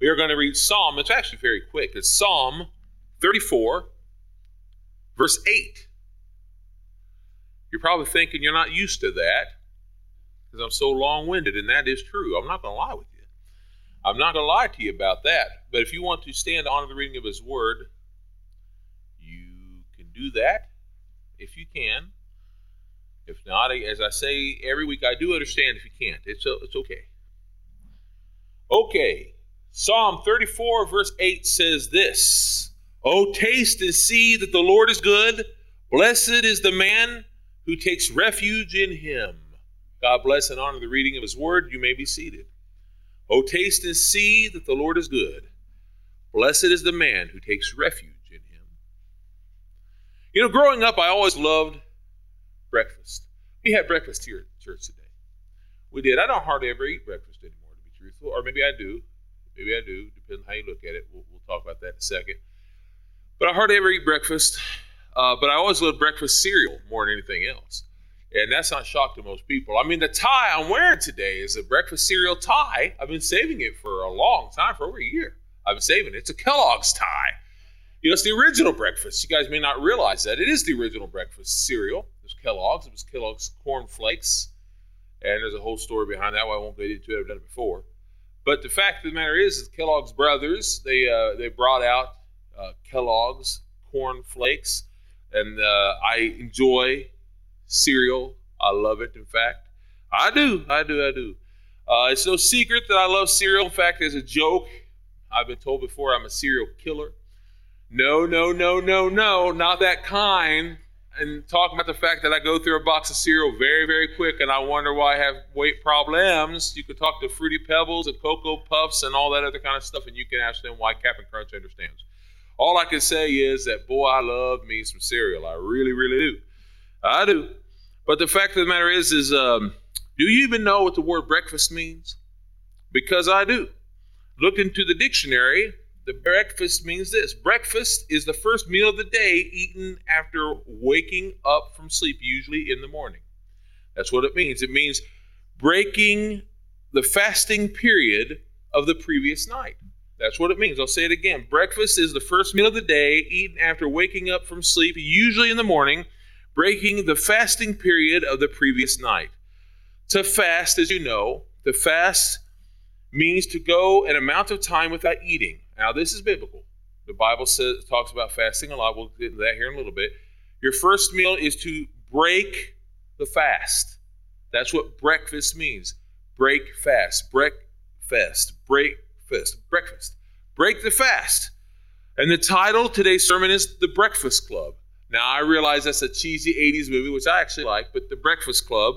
We are going to read Psalm. It's actually very quick. It's Psalm 34, verse 8. You're probably thinking you're not used to that because I'm so long winded, and that is true. I'm not going to lie with you. I'm not going to lie to you about that. But if you want to stand on the reading of His Word, you can do that if you can. If not, as I say every week, I do understand if you can't. It's, it's okay. Okay. Psalm 34, verse 8 says this Oh, taste and see that the Lord is good. Blessed is the man who takes refuge in him. God bless and honor the reading of his word. You may be seated. Oh, taste and see that the Lord is good. Blessed is the man who takes refuge in him. You know, growing up, I always loved breakfast. We had breakfast here at church today. We did. I don't hardly ever eat breakfast anymore, to be truthful, or maybe I do. Maybe I do. Depends how you look at it. We'll, we'll talk about that in a second. But I hardly ever eat breakfast. Uh, but I always love breakfast cereal more than anything else. And that's not shock to most people. I mean, the tie I'm wearing today is a breakfast cereal tie. I've been saving it for a long time, for over a year. I've been saving it. It's a Kellogg's tie. You know, it's the original breakfast. You guys may not realize that. It is the original breakfast cereal. It was Kellogg's. It was Kellogg's Corn Flakes. And there's a whole story behind that. Well, I won't get into it. I've done it before. But the fact of the matter is, is Kellogg's brothers, they, uh, they brought out uh, Kellogg's Corn Flakes and uh, I enjoy cereal. I love it. In fact, I do. I do. I do. Uh, it's no secret that I love cereal. In fact, as a joke, I've been told before I'm a serial killer. No, no, no, no, no, not that kind. And talking about the fact that I go through a box of cereal very, very quick and I wonder why I have weight problems. You could talk to Fruity Pebbles and Cocoa Puffs and all that other kind of stuff, and you can ask them why Captain Crunch understands. All I can say is that, boy, I love me some cereal. I really, really do. I do. But the fact of the matter is, is um, do you even know what the word breakfast means? Because I do. Look into the dictionary. The breakfast means this breakfast is the first meal of the day eaten after waking up from sleep, usually in the morning. That's what it means. It means breaking the fasting period of the previous night. That's what it means. I'll say it again. Breakfast is the first meal of the day, eaten after waking up from sleep, usually in the morning, breaking the fasting period of the previous night. To fast, as you know, to fast means to go an amount of time without eating. Now, this is biblical. The Bible says talks about fasting a lot. We'll get into that here in a little bit. Your first meal is to break the fast. That's what breakfast means. Break fast. Break fast. Break fast, breakfast. Break the fast. And the title today's sermon is The Breakfast Club. Now, I realize that's a cheesy 80s movie, which I actually like, but The Breakfast Club.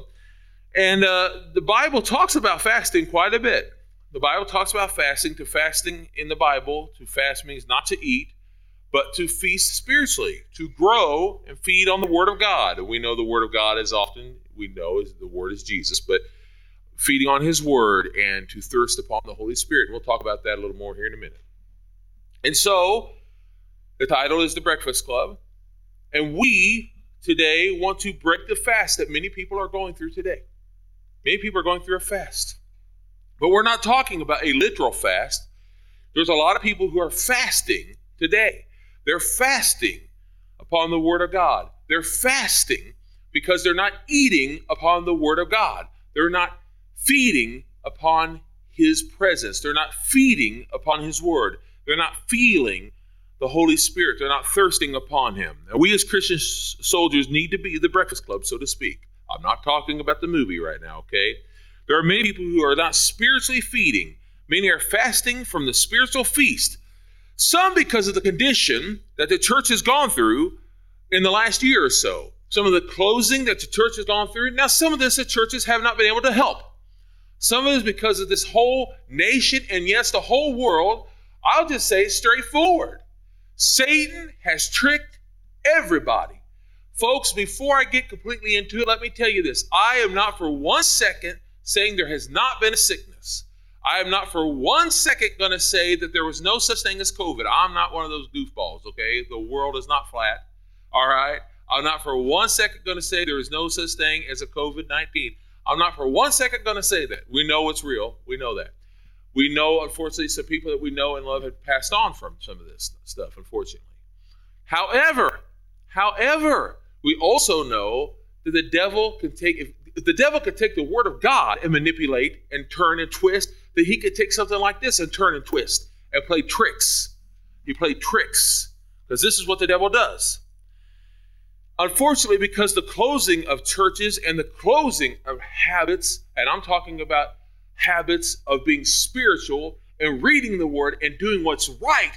And uh, the Bible talks about fasting quite a bit. The Bible talks about fasting. To fasting in the Bible, to fast means not to eat, but to feast spiritually, to grow and feed on the Word of God. We know the Word of God is often, we know is the Word is Jesus, but feeding on His Word and to thirst upon the Holy Spirit. We'll talk about that a little more here in a minute. And so, the title is The Breakfast Club. And we today want to break the fast that many people are going through today. Many people are going through a fast. But we're not talking about a literal fast. There's a lot of people who are fasting today. They're fasting upon the Word of God. They're fasting because they're not eating upon the Word of God. They're not feeding upon his presence. They're not feeding upon his word. They're not feeling the Holy Spirit. They're not thirsting upon him. And we as Christian soldiers need to be the breakfast club, so to speak. I'm not talking about the movie right now, okay? There are many people who are not spiritually feeding. Many are fasting from the spiritual feast. Some because of the condition that the church has gone through in the last year or so. Some of the closing that the church has gone through. Now, some of this the churches have not been able to help. Some of it is because of this whole nation and yes, the whole world. I'll just say straightforward. Satan has tricked everybody. Folks, before I get completely into it, let me tell you this. I am not for one second saying there has not been a sickness. I am not for one second going to say that there was no such thing as COVID. I'm not one of those goofballs, okay? The world is not flat, all right? I'm not for one second going to say there is no such thing as a COVID 19. I'm not for one second going to say that. We know it's real. We know that. We know, unfortunately, some people that we know and love have passed on from some of this stuff, unfortunately. However, however, we also know that the devil can take, if, the devil could take the word of God and manipulate and turn and twist, that he could take something like this and turn and twist and play tricks. He played tricks because this is what the devil does. Unfortunately, because the closing of churches and the closing of habits, and I'm talking about habits of being spiritual and reading the word and doing what's right.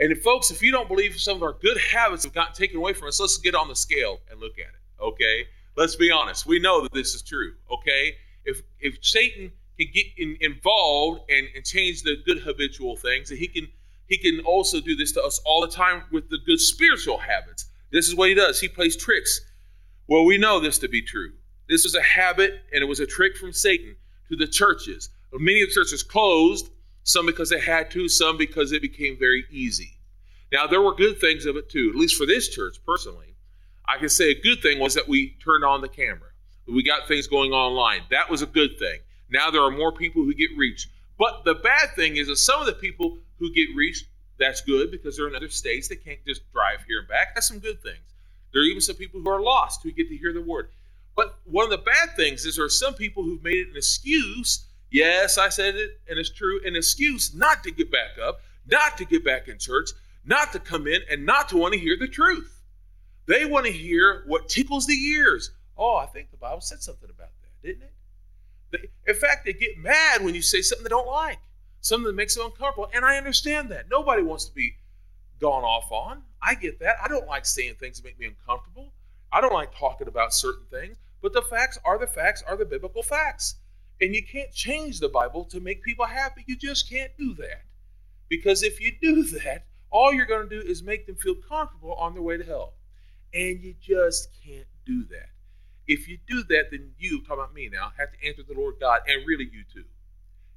And if, folks, if you don't believe some of our good habits have gotten taken away from us, let's get on the scale and look at it. Okay? Let's be honest. We know that this is true. Okay? If if Satan can get in, involved and, and change the good habitual things, and he can he can also do this to us all the time with the good spiritual habits. This is what he does. He plays tricks. Well, we know this to be true. This was a habit and it was a trick from Satan to the churches. Many of the churches closed, some because they had to, some because it became very easy. Now, there were good things of it too, at least for this church personally. I can say a good thing was that we turned on the camera. We got things going online. That was a good thing. Now there are more people who get reached. But the bad thing is that some of the people who get reached, that's good because they're in other states. They can't just drive here and back. That's some good things. There are even some people who are lost who get to hear the word. But one of the bad things is there are some people who've made it an excuse. Yes, I said it, and it's true, an excuse not to get back up, not to get back in church, not to come in, and not to want to hear the truth. They want to hear what tickles the ears. Oh, I think the Bible said something about that, didn't it? In fact, they get mad when you say something they don't like, something that makes them uncomfortable. And I understand that. Nobody wants to be gone off on. I get that. I don't like saying things that make me uncomfortable. I don't like talking about certain things. But the facts are the facts, are the biblical facts. And you can't change the Bible to make people happy. You just can't do that. Because if you do that, all you're going to do is make them feel comfortable on their way to hell. And you just can't do that. If you do that, then you, talking about me now, have to answer the Lord God, and really you too.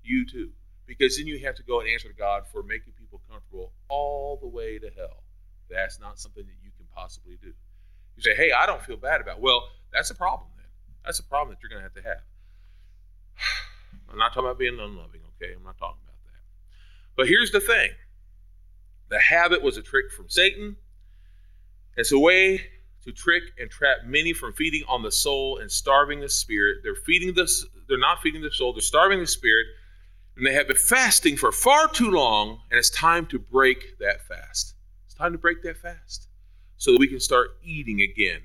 You too. Because then you have to go and answer to God for making people comfortable all the way to hell. That's not something that you can possibly do. You say, hey, I don't feel bad about it. Well, that's a problem then. That's a problem that you're going to have to have. I'm not talking about being unloving, okay? I'm not talking about that. But here's the thing the habit was a trick from Satan. It's a way to trick and trap many from feeding on the soul and starving the spirit. They're feeding this, they're not feeding the soul, they're starving the spirit, and they have been fasting for far too long, and it's time to break that fast. It's time to break that fast so that we can start eating again.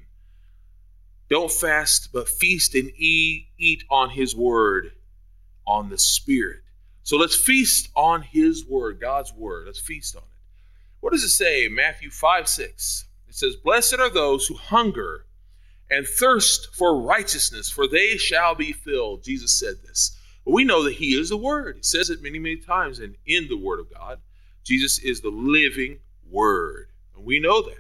Don't fast, but feast and eat, eat on his word, on the spirit. So let's feast on his word, God's word. Let's feast on it. What does it say? Matthew 5 6. It says, Blessed are those who hunger and thirst for righteousness, for they shall be filled. Jesus said this. But we know that He is the Word. He says it many, many times, and in the Word of God, Jesus is the living Word. And we know that.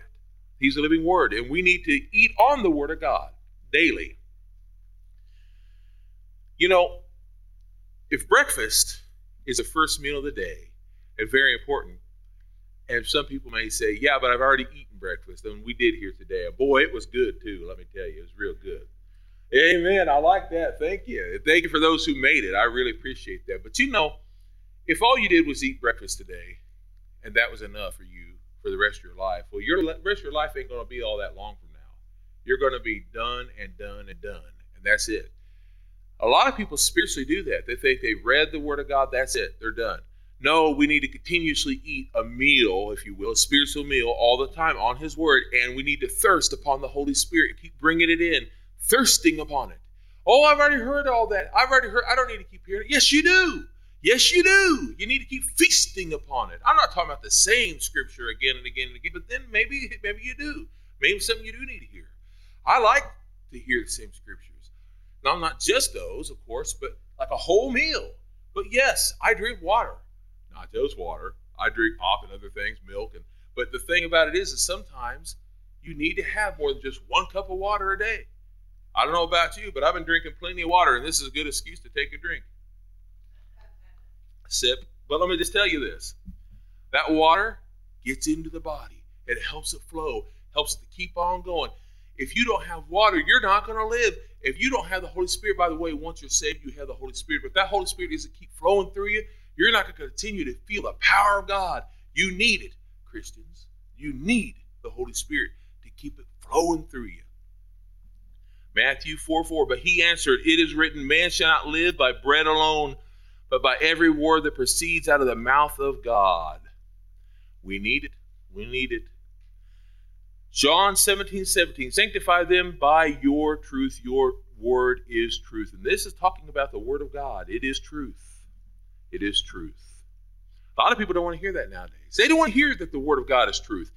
He's the living Word. And we need to eat on the Word of God daily. You know, if breakfast is the first meal of the day and very important, and some people may say, yeah, but I've already eaten breakfast. And we did here today. Boy, it was good too, let me tell you. It was real good. Amen. I like that. Thank you. Thank you for those who made it. I really appreciate that. But you know, if all you did was eat breakfast today and that was enough for you for the rest of your life, well, your rest of your life ain't going to be all that long from now. You're going to be done and done and done. And that's it. A lot of people spiritually do that. They think they've read the Word of God, that's it, they're done. No, we need to continuously eat a meal, if you will, a spiritual meal all the time on His Word, and we need to thirst upon the Holy Spirit. And keep bringing it in, thirsting upon it. Oh, I've already heard all that. I've already heard. I don't need to keep hearing it. Yes, you do. Yes, you do. You need to keep feasting upon it. I'm not talking about the same scripture again and again and again, but then maybe maybe you do. Maybe something you do need to hear. I like to hear the same scriptures. Now, not just those, of course, but like a whole meal. But yes, I drink water not just water. I drink pop and other things, milk, and but the thing about it is, is sometimes you need to have more than just one cup of water a day. I don't know about you, but I've been drinking plenty of water, and this is a good excuse to take a drink. Sip. But let me just tell you this: that water gets into the body. It helps it flow, helps it to keep on going. If you don't have water, you're not going to live. If you don't have the Holy Spirit, by the way, once you're saved, you have the Holy Spirit. But that Holy Spirit doesn't keep flowing through you, you're not going to continue to feel the power of God. You need it, Christians. You need the Holy Spirit to keep it flowing through you. Matthew 4 4. But he answered, It is written, Man shall not live by bread alone, but by every word that proceeds out of the mouth of God. We need it. We need it. John 17 17. Sanctify them by your truth. Your word is truth. And this is talking about the word of God. It is truth. It is truth. A lot of people don't want to hear that nowadays. They don't want to hear that the word of God is truth.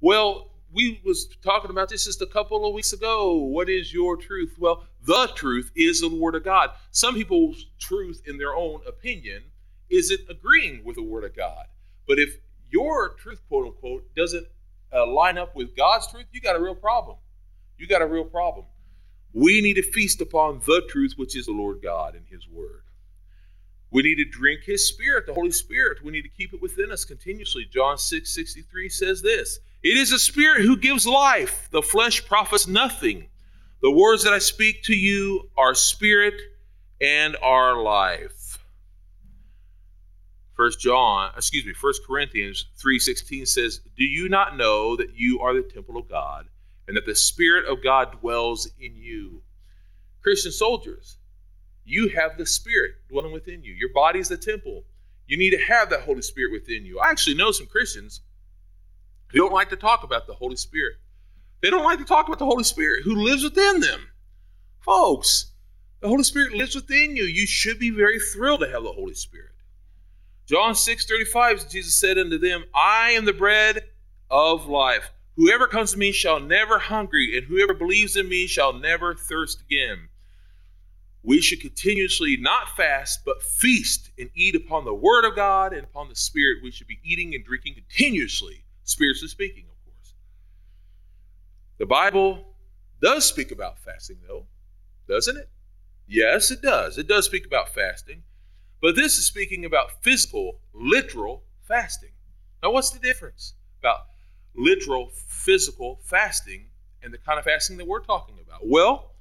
Well, we was talking about this just a couple of weeks ago. What is your truth? Well, the truth is the word of God. Some people's truth in their own opinion isn't agreeing with the word of God. But if your truth, quote unquote, doesn't uh, line up with God's truth, you got a real problem. You got a real problem. We need to feast upon the truth, which is the Lord God and His Word. We need to drink His Spirit, the Holy Spirit. We need to keep it within us continuously. John 6 63 says this It is the Spirit who gives life, the flesh profits nothing. The words that I speak to you are spirit and are life. First John, excuse me, First Corinthians 3:16 says, "Do you not know that you are the temple of God and that the Spirit of God dwells in you. Christian soldiers, you have the Spirit dwelling within you. Your body is the temple. You need to have that Holy Spirit within you. I actually know some Christians who don't like to talk about the Holy Spirit. They don't like to talk about the Holy Spirit who lives within them. Folks, the Holy Spirit lives within you. You should be very thrilled to have the Holy Spirit. John 6 35, Jesus said unto them, I am the bread of life. Whoever comes to me shall never hungry, and whoever believes in me shall never thirst again. We should continuously not fast, but feast and eat upon the Word of God and upon the Spirit. We should be eating and drinking continuously, spiritually speaking, of course. The Bible does speak about fasting, though, doesn't it? Yes, it does. It does speak about fasting. But this is speaking about physical, literal fasting. Now, what's the difference about literal physical fasting and the kind of fasting that we're talking about? Well,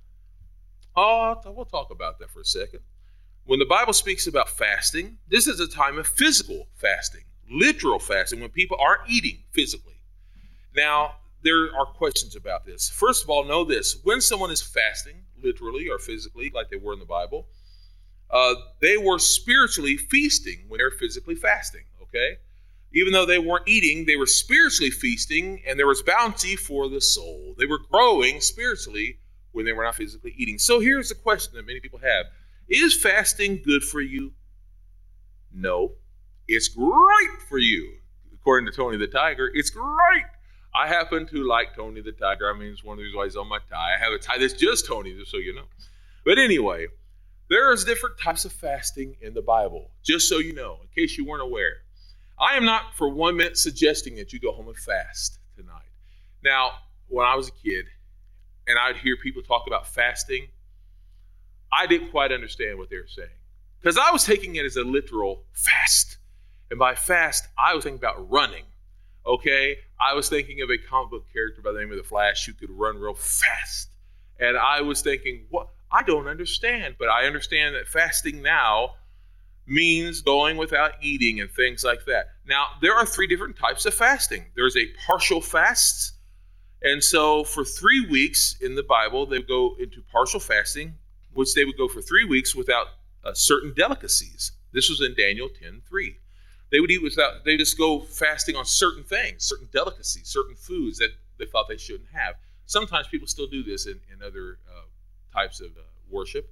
uh, we'll talk about that for a second. When the Bible speaks about fasting, this is a time of physical fasting, literal fasting, when people aren't eating physically. Now, there are questions about this. First of all, know this when someone is fasting, literally or physically, like they were in the Bible, uh, they were spiritually feasting when they're physically fasting, okay? Even though they weren't eating, they were spiritually feasting, and there was bounty for the soul. They were growing spiritually when they were not physically eating. So here's the question that many people have Is fasting good for you? No. It's great for you. According to Tony the Tiger, it's great. I happen to like Tony the Tiger. I mean, it's one of these he's on my tie. I have a tie that's just Tony, just so you know. But anyway, there's different types of fasting in the Bible, just so you know, in case you weren't aware. I am not for one minute suggesting that you go home and fast tonight. Now, when I was a kid and I'd hear people talk about fasting, I didn't quite understand what they were saying because I was taking it as a literal fast. And by fast, I was thinking about running. Okay? I was thinking of a comic book character by the name of the Flash who could run real fast. And I was thinking, what? I don't understand, but I understand that fasting now means going without eating and things like that. Now, there are three different types of fasting there's a partial fast. And so, for three weeks in the Bible, they would go into partial fasting, which they would go for three weeks without uh, certain delicacies. This was in Daniel 10 3. They would eat without, they just go fasting on certain things, certain delicacies, certain foods that they thought they shouldn't have. Sometimes people still do this in, in other uh, types of uh, worship.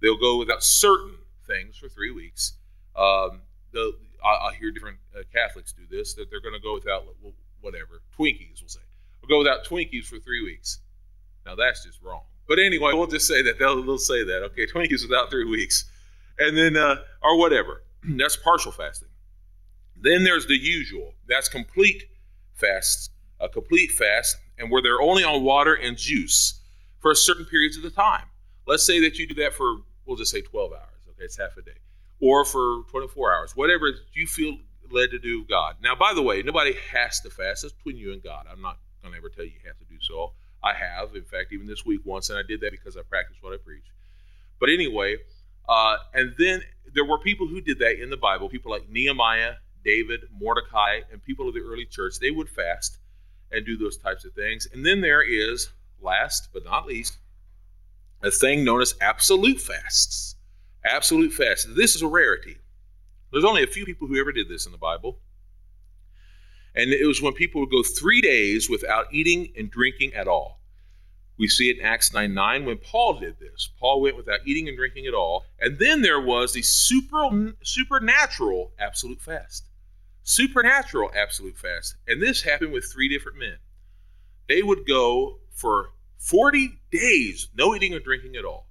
They'll go without certain things for three weeks. Um, I, I, hear different uh, Catholics do this that they're going to go without whatever Twinkies. We'll say we'll go without Twinkies for three weeks. Now that's just wrong. But anyway, we'll just say that they'll, they'll say that. Okay, Twinkies without three weeks, and then uh, or whatever. that's partial fasting. Then there's the usual. That's complete fasts, a complete fast, and where they're only on water and juice for certain periods of the time. Let's say that you do that for, we'll just say 12 hours. Okay, it's half a day. Or for 24 hours, whatever you feel led to do God. Now, by the way, nobody has to fast. That's between you and God. I'm not going to ever tell you you have to do so. I have, in fact, even this week once, and I did that because I practice what I preach. But anyway, Uh, and then there were people who did that in the Bible, people like Nehemiah, David, Mordecai, and people of the early church. They would fast and do those types of things. And then there is, last but not least, a thing known as absolute fasts. Absolute fasts. This is a rarity. There's only a few people who ever did this in the Bible. And it was when people would go three days without eating and drinking at all. We see it in Acts 9 9 when Paul did this. Paul went without eating and drinking at all. And then there was the super, supernatural absolute fast. Supernatural absolute fast. And this happened with three different men. They would go for 40 days, no eating or drinking at all.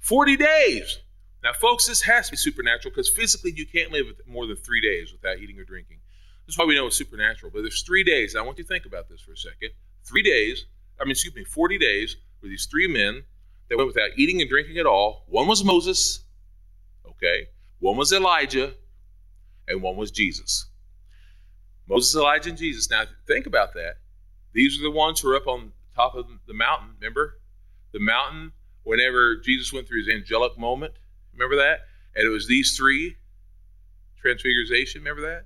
40 days. Now, folks, this has to be supernatural because physically you can't live more than three days without eating or drinking. This is why we know it's supernatural. But there's three days. I want you to think about this for a second. Three days, I mean, excuse me, 40 days with these three men that went without eating and drinking at all. One was Moses, okay? One was Elijah, and one was Jesus. Moses, Elijah, and Jesus. Now, think about that. These are the ones who are up on top of the mountain, remember? The mountain, whenever Jesus went through his angelic moment, remember that? And it was these three transfiguration, remember that?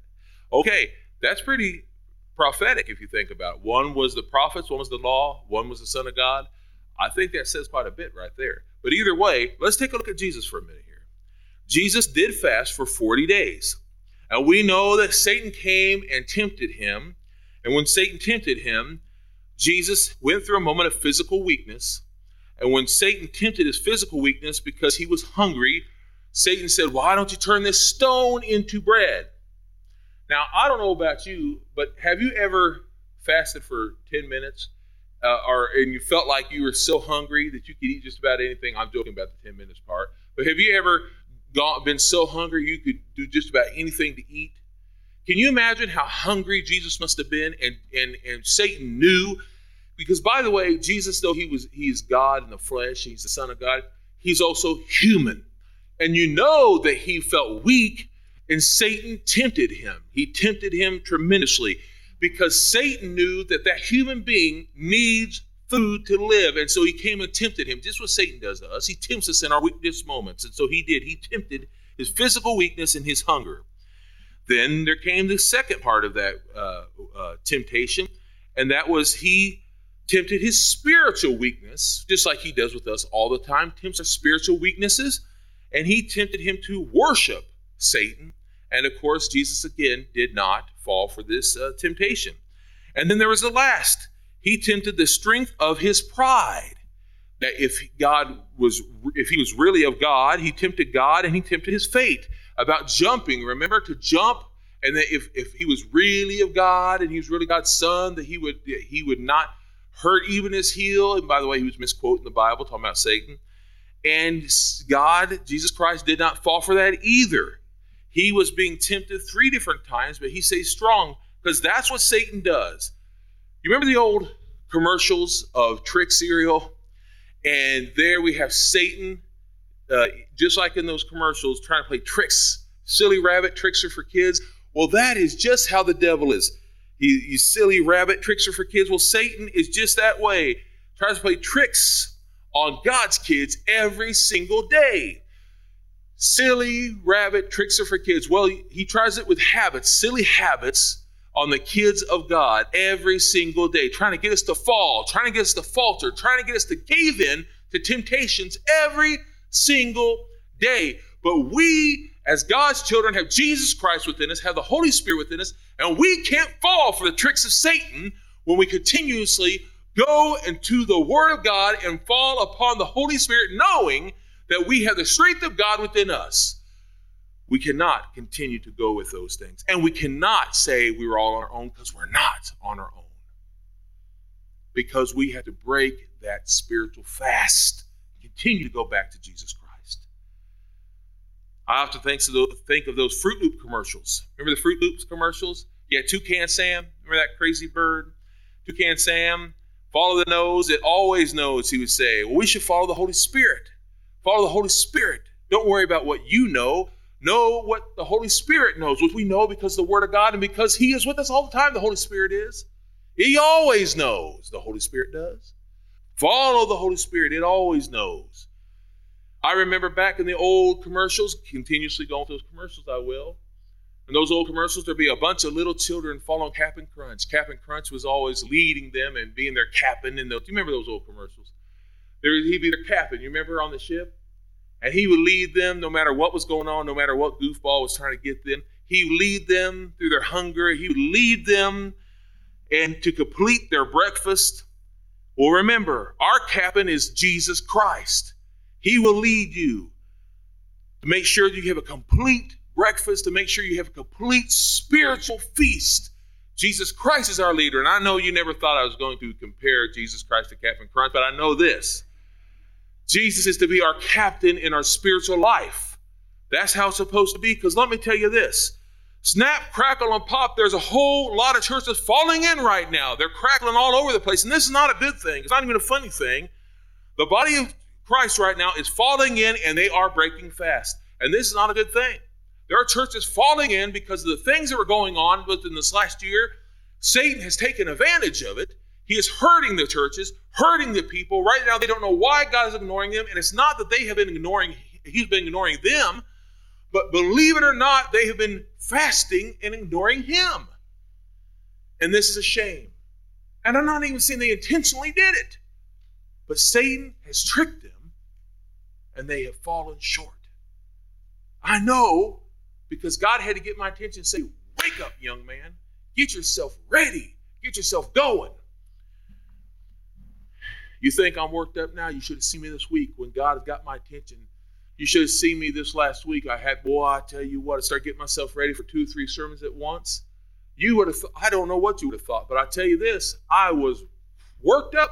Okay, that's pretty prophetic if you think about it. One was the prophets, one was the law, one was the Son of God. I think that says quite a bit right there. But either way, let's take a look at Jesus for a minute here. Jesus did fast for 40 days. And we know that Satan came and tempted him. And when Satan tempted him, Jesus went through a moment of physical weakness. And when Satan tempted his physical weakness because he was hungry, Satan said, Why don't you turn this stone into bread? Now, I don't know about you, but have you ever fasted for 10 minutes? Uh, or and you felt like you were so hungry that you could eat just about anything. I'm joking about the 10 minutes part. But have you ever gone, been so hungry you could do just about anything to eat? Can you imagine how hungry Jesus must have been? And and and Satan knew, because by the way, Jesus, though he was he is God in the flesh, he's the Son of God, he's also human. And you know that he felt weak and Satan tempted him. He tempted him tremendously because Satan knew that that human being needs food to live. And so he came and tempted him. Just what Satan does to us. He tempts us in our weakness moments. And so he did. He tempted his physical weakness and his hunger. Then there came the second part of that uh, uh, temptation, and that was he tempted his spiritual weakness, just like he does with us all the time, tempts our spiritual weaknesses, and he tempted him to worship Satan. And of course, Jesus again did not fall for this uh, temptation. And then there was the last. He tempted the strength of his pride. That if God was, if he was really of God, he tempted God and he tempted his fate about jumping. Remember to jump, and that if, if he was really of God and he was really God's son, that he would he would not hurt even his heel. And by the way, he was misquoting the Bible, talking about Satan. And God, Jesus Christ, did not fall for that either. He was being tempted three different times, but he stays strong because that's what Satan does. You remember the old commercials of Trix cereal? And there we have Satan, uh, just like in those commercials, trying to play tricks. Silly rabbit tricks are for kids. Well, that is just how the devil is. He, you silly rabbit tricks are for kids. Well, Satan is just that way. Tries to play tricks on God's kids every single day silly rabbit tricks are for kids. Well, he tries it with habits, silly habits on the kids of God every single day, trying to get us to fall, trying to get us to falter, trying to get us to cave in to temptations every single day. But we, as God's children, have Jesus Christ within us, have the Holy Spirit within us, and we can't fall for the tricks of Satan when we continuously go into the Word of God and fall upon the Holy Spirit, knowing that we have the strength of God within us, we cannot continue to go with those things. And we cannot say we were all on our own because we're not on our own. Because we have to break that spiritual fast, continue to go back to Jesus Christ. I often think of those Froot Loop commercials. Remember the Froot Loops commercials? Yeah, Toucan Sam. Remember that crazy bird? Toucan Sam, follow the nose. It always knows, he would say. Well, we should follow the Holy Spirit. Follow the Holy Spirit. Don't worry about what you know. Know what the Holy Spirit knows, which we know because the Word of God and because He is with us all the time, the Holy Spirit is. He always knows, the Holy Spirit does. Follow the Holy Spirit, it always knows. I remember back in the old commercials, continuously going through those commercials, I will. In those old commercials, there'd be a bunch of little children following Captain Crunch. Captain Crunch was always leading them and being their captain. And do you remember those old commercials? There, he'd be their captain. You remember on the ship? And he would lead them no matter what was going on, no matter what goofball was trying to get them. He would lead them through their hunger. He would lead them and to complete their breakfast. Well, remember, our captain is Jesus Christ. He will lead you to make sure you have a complete breakfast, to make sure you have a complete spiritual feast. Jesus Christ is our leader. And I know you never thought I was going to compare Jesus Christ to Captain Crunch, but I know this Jesus is to be our captain in our spiritual life. That's how it's supposed to be. Because let me tell you this snap, crackle, and pop, there's a whole lot of churches falling in right now. They're crackling all over the place. And this is not a good thing, it's not even a funny thing. The body of Christ right now is falling in and they are breaking fast. And this is not a good thing. There are churches falling in because of the things that were going on within this last year. Satan has taken advantage of it he is hurting the churches, hurting the people. Right now, they don't know why God is ignoring them. And it's not that they have been ignoring, He's been ignoring them, but believe it or not, they have been fasting and ignoring Him. And this is a shame. And I'm not even saying they intentionally did it, but Satan has tricked them and they have fallen short. I know because God had to get my attention and say, Wake up, young man. Get yourself ready. Get yourself going. You think I'm worked up now? You should have seen me this week when God has got my attention. You should have seen me this last week. I had, boy, I tell you what, I started getting myself ready for two or three sermons at once. You would have, th- I don't know what you would have thought, but I tell you this, I was worked up.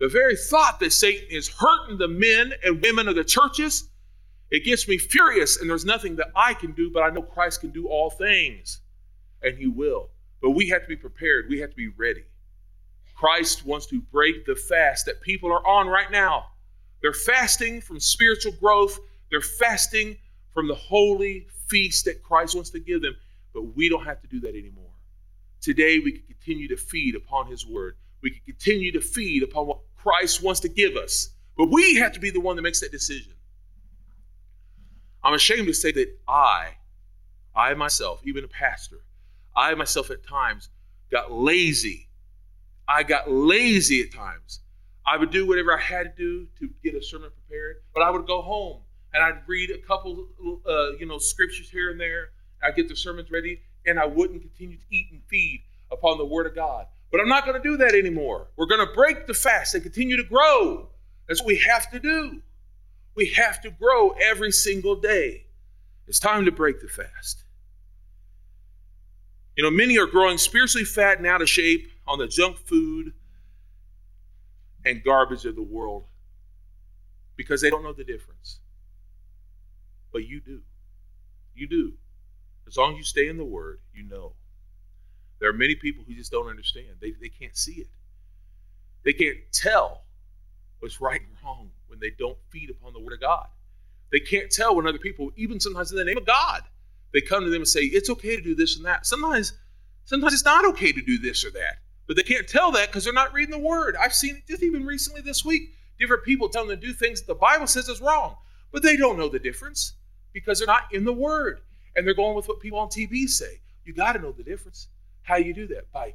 The very thought that Satan is hurting the men and women of the churches, it gets me furious. And there's nothing that I can do, but I know Christ can do all things, and He will. But we have to be prepared. We have to be ready. Christ wants to break the fast that people are on right now. They're fasting from spiritual growth, they're fasting from the holy feast that Christ wants to give them, but we don't have to do that anymore. Today, we can continue to feed upon His Word. We can continue to feed upon what Christ wants to give us, but we have to be the one that makes that decision. I'm ashamed to say that I, I myself, even a pastor, I myself at times got lazy I got lazy at times. I would do whatever I had to do to get a sermon prepared, but I would go home and I'd read a couple, uh, you know, scriptures here and there. I'd get the sermons ready, and I wouldn't continue to eat and feed upon the Word of God. But I'm not going to do that anymore. We're going to break the fast and continue to grow. That's what we have to do. We have to grow every single day. It's time to break the fast. You know, many are growing spiritually fat and out of shape on the junk food and garbage of the world because they don't know the difference. But you do. You do. As long as you stay in the Word, you know. There are many people who just don't understand. They, they can't see it. They can't tell what's right and wrong when they don't feed upon the Word of God. They can't tell when other people, even sometimes in the name of God, they come to them and say, It's okay to do this and that. Sometimes, sometimes it's not okay to do this or that. But they can't tell that because they're not reading the word. I've seen it just even recently this week. Different people telling them to do things that the Bible says is wrong, but they don't know the difference because they're not in the word. And they're going with what people on TV say. You got to know the difference. How do you do that? By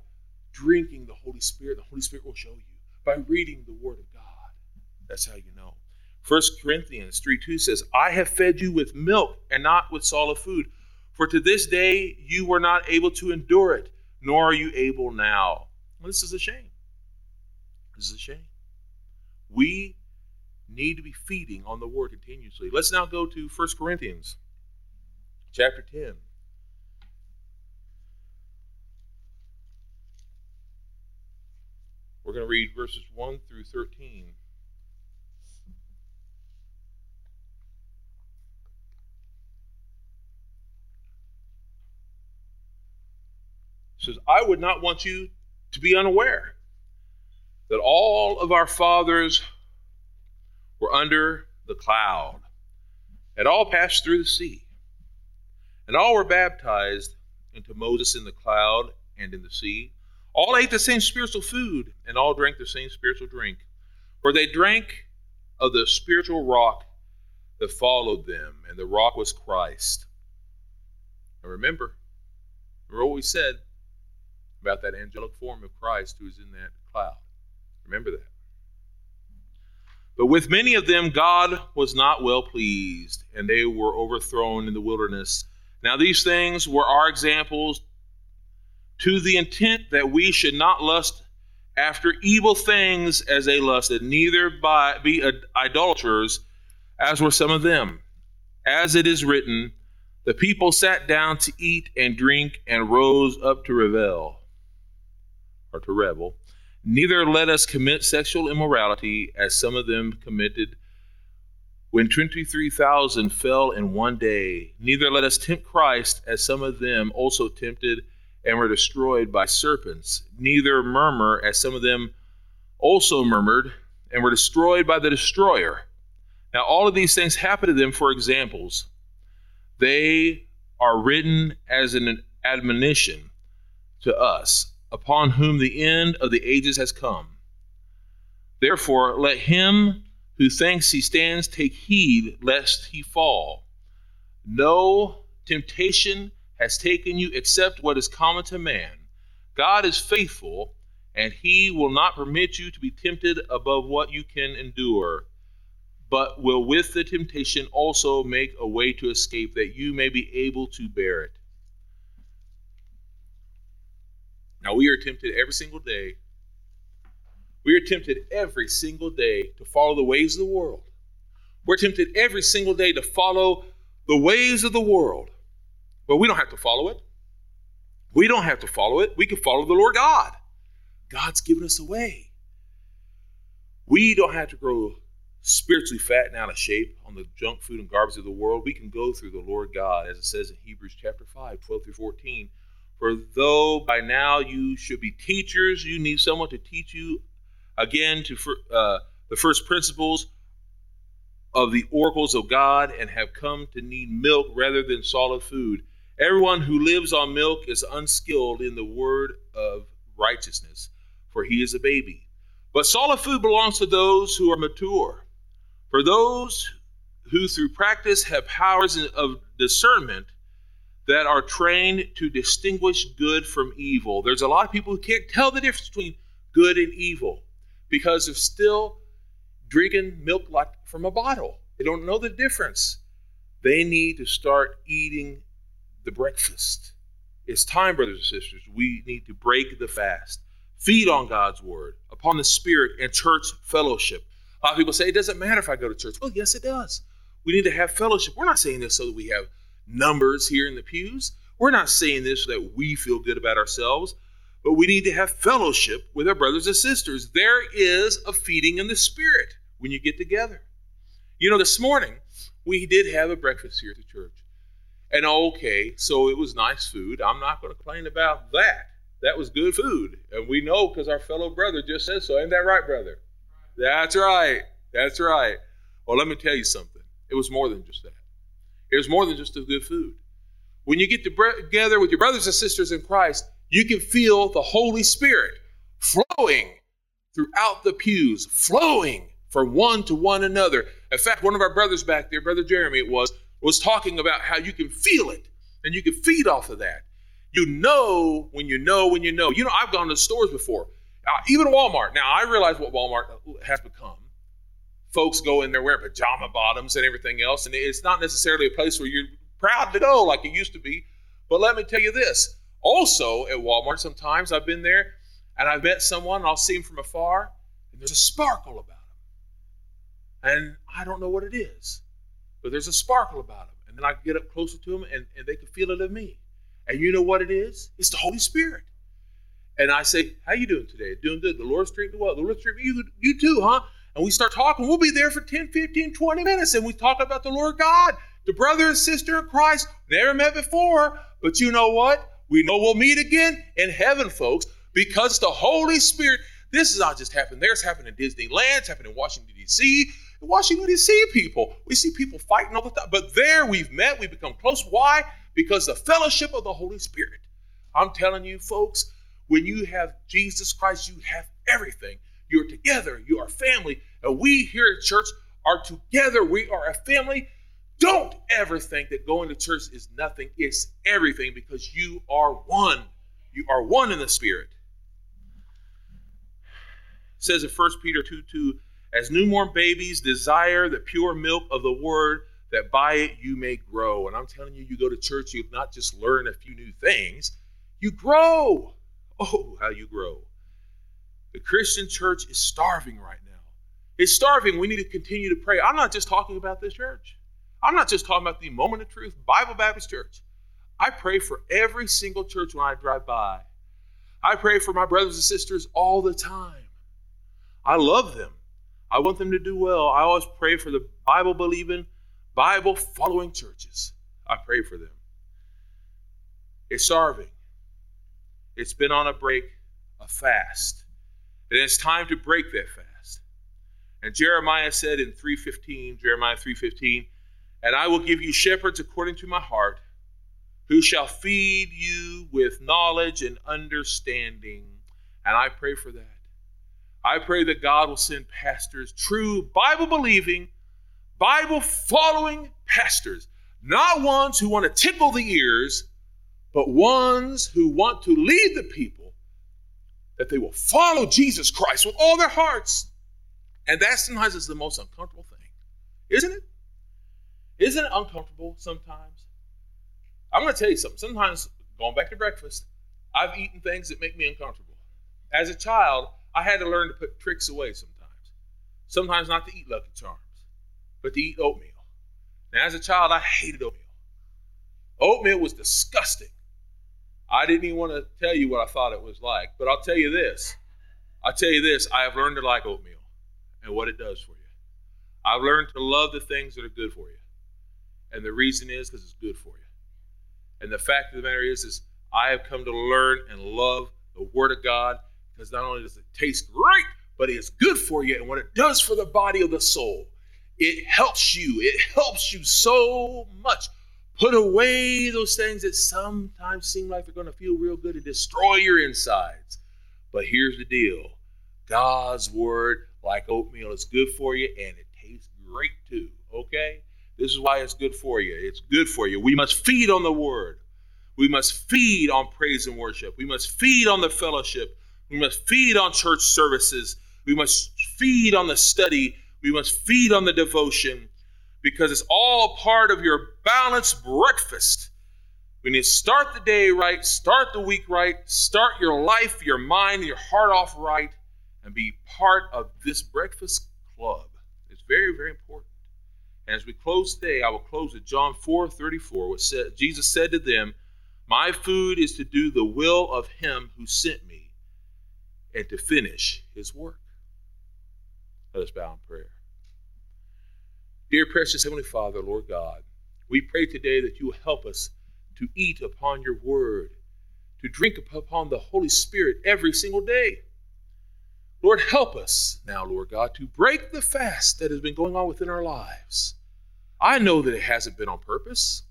drinking the Holy Spirit. The Holy Spirit will show you. By reading the Word of God. That's how you know. 1 Corinthians 3 2 says, I have fed you with milk and not with solid food. For to this day you were not able to endure it, nor are you able now. Well, this is a shame. This is a shame. We need to be feeding on the word continuously. Let's now go to 1 Corinthians chapter 10. We're going to read verses 1 through 13. It says, I would not want you to be unaware that all of our fathers were under the cloud, and all passed through the sea, and all were baptized into Moses in the cloud and in the sea. All ate the same spiritual food, and all drank the same spiritual drink, for they drank of the spiritual rock that followed them, and the rock was Christ. And remember, remember what we said about that angelic form of Christ who is in that cloud. Remember that. But with many of them, God was not well pleased, and they were overthrown in the wilderness. Now, these things were our examples to the intent that we should not lust after evil things as they lusted, neither by, be idolaters as were some of them. As it is written, the people sat down to eat and drink and rose up to revel or to revel. Neither let us commit sexual immorality as some of them committed when 23,000 fell in one day. Neither let us tempt Christ as some of them also tempted and were destroyed by serpents. Neither murmur as some of them also murmured and were destroyed by the destroyer. Now, all of these things happen to them for examples. They are written as an admonition to us, upon whom the end of the ages has come. Therefore, let him who thinks he stands take heed lest he fall. No temptation has taken you except what is common to man. God is faithful, and he will not permit you to be tempted above what you can endure, but will with the temptation also make a way to escape that you may be able to bear it. Now, we are tempted every single day. We are tempted every single day to follow the ways of the world. We're tempted every single day to follow the ways of the world. But we don't have to follow it. We don't have to follow it. We can follow the Lord God. God's given us a way. We don't have to grow spiritually fat and out of shape on the junk food and garbage of the world. We can go through the Lord God, as it says in Hebrews chapter 5, 12 through 14. For though by now you should be teachers, you need someone to teach you again to uh, the first principles of the oracles of God and have come to need milk rather than solid food Everyone who lives on milk is unskilled in the word of righteousness, for he is a baby. But solid food belongs to those who are mature. For those who through practice have powers of discernment that are trained to distinguish good from evil. There's a lot of people who can't tell the difference between good and evil because they're still drinking milk like from a bottle. They don't know the difference. They need to start eating the breakfast. It's time, brothers and sisters. We need to break the fast, feed on God's word, upon the Spirit and church fellowship. A lot of people say it doesn't matter if I go to church. Well, yes, it does. We need to have fellowship. We're not saying this so that we have numbers here in the pews. We're not saying this so that we feel good about ourselves, but we need to have fellowship with our brothers and sisters. There is a feeding in the Spirit when you get together. You know, this morning we did have a breakfast here at the church. And okay, so it was nice food. I'm not going to complain about that. That was good food. And we know because our fellow brother just said so. Ain't that right, brother? That's right. That's right. Well, let me tell you something. It was more than just that. It was more than just the good food. When you get together with your brothers and sisters in Christ, you can feel the Holy Spirit flowing throughout the pews, flowing from one to one another. In fact, one of our brothers back there, Brother Jeremy, it was, was talking about how you can feel it and you can feed off of that. You know when you know when you know. You know, I've gone to stores before, uh, even Walmart. Now, I realize what Walmart has become. Folks go in there wearing pajama bottoms and everything else, and it's not necessarily a place where you're proud to go like it used to be. But let me tell you this also at Walmart, sometimes I've been there and I've met someone and I'll see them from afar, and there's a sparkle about them. And I don't know what it is but there's a sparkle about them. And then I get up closer to them and, and they can feel it in me. And you know what it is? It's the Holy Spirit. And I say, how you doing today? Doing good. The Lord's treating you well. The Lord's treating you, you too, huh? And we start talking. We'll be there for 10, 15, 20 minutes. And we talk about the Lord God, the brother and sister in Christ. Never met before. But you know what? We know we'll meet again in heaven, folks, because the Holy Spirit, this is not just happening there. It's happening in Disneyland. It's happening in Washington, D.C. In Washington, D.C., people, we see people fighting all the time. But there we've met, we've become close. Why? Because the fellowship of the Holy Spirit. I'm telling you, folks, when you have Jesus Christ, you have everything. You're together, you are family. And we here at church are together. We are a family. Don't ever think that going to church is nothing. It's everything because you are one. You are one in the Spirit. It says in 1 Peter 2 2, as newborn babies desire the pure milk of the word, that by it you may grow. And I'm telling you, you go to church, you not just learn a few new things, you grow. Oh, how you grow. The Christian church is starving right now. It's starving. We need to continue to pray. I'm not just talking about this church. I'm not just talking about the Moment of Truth Bible Baptist Church. I pray for every single church when I drive by. I pray for my brothers and sisters all the time. I love them. I want them to do well. I always pray for the Bible believing, Bible following churches. I pray for them. It's starving. It's been on a break, a fast. And it's time to break that fast. And Jeremiah said in 3:15, Jeremiah 3:15, "And I will give you shepherds according to my heart, who shall feed you with knowledge and understanding." And I pray for that. I pray that God will send pastors, true Bible believing, Bible following pastors, not ones who want to tickle the ears, but ones who want to lead the people that they will follow Jesus Christ with all their hearts. And that sometimes is the most uncomfortable thing, isn't it? Isn't it uncomfortable sometimes? I'm going to tell you something. Sometimes, going back to breakfast, I've eaten things that make me uncomfortable. As a child, I had to learn to put Trix away sometimes. Sometimes not to eat Lucky Charms, but to eat oatmeal. Now, as a child, I hated oatmeal. Oatmeal was disgusting. I didn't even want to tell you what I thought it was like, but I'll tell you this. I'll tell you this I have learned to like oatmeal and what it does for you. I've learned to love the things that are good for you. And the reason is because it's good for you. And the fact of the matter is, is I have come to learn and love the Word of God because not only does it taste great, but it's good for you. And what it does for the body of the soul, it helps you. It helps you so much. Put away those things that sometimes seem like they're going to feel real good and destroy your insides. But here's the deal God's word, like oatmeal, is good for you and it tastes great too. Okay? This is why it's good for you. It's good for you. We must feed on the word. We must feed on praise and worship. We must feed on the fellowship. We must feed on church services. We must feed on the study. We must feed on the devotion because it's all part of your balanced breakfast. We need to start the day right, start the week right, start your life, your mind, your heart off right, and be part of this breakfast club. It's very, very important. And as we close today, I will close with John 4 34, which said, Jesus said to them, My food is to do the will of him who sent me and to finish his work. Let us bow in prayer. Dear precious Heavenly Father, Lord God, we pray today that you will help us to eat upon your word, to drink upon the Holy Spirit every single day. Lord, help us now, Lord God, to break the fast that has been going on within our lives. I know that it hasn't been on purpose.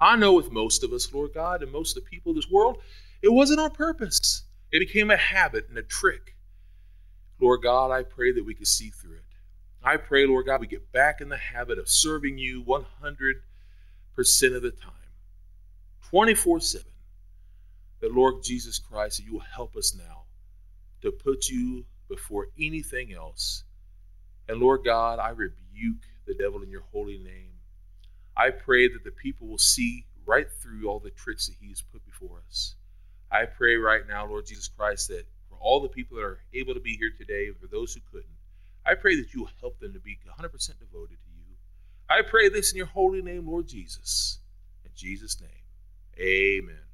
I know with most of us, Lord God, and most of the people of this world, it wasn't on purpose. It became a habit and a trick. Lord God, I pray that we could see through it. I pray, Lord God, we get back in the habit of serving you 100% of the time, 24 7. That, Lord Jesus Christ, you will help us now to put you before anything else. And Lord God, I rebuke the devil in your holy name. I pray that the people will see right through all the tricks that he has put before us. I pray right now, Lord Jesus Christ, that for all the people that are able to be here today, for those who couldn't, I pray that you will help them to be 100% devoted. I pray this in your holy name, Lord Jesus. In Jesus' name, amen.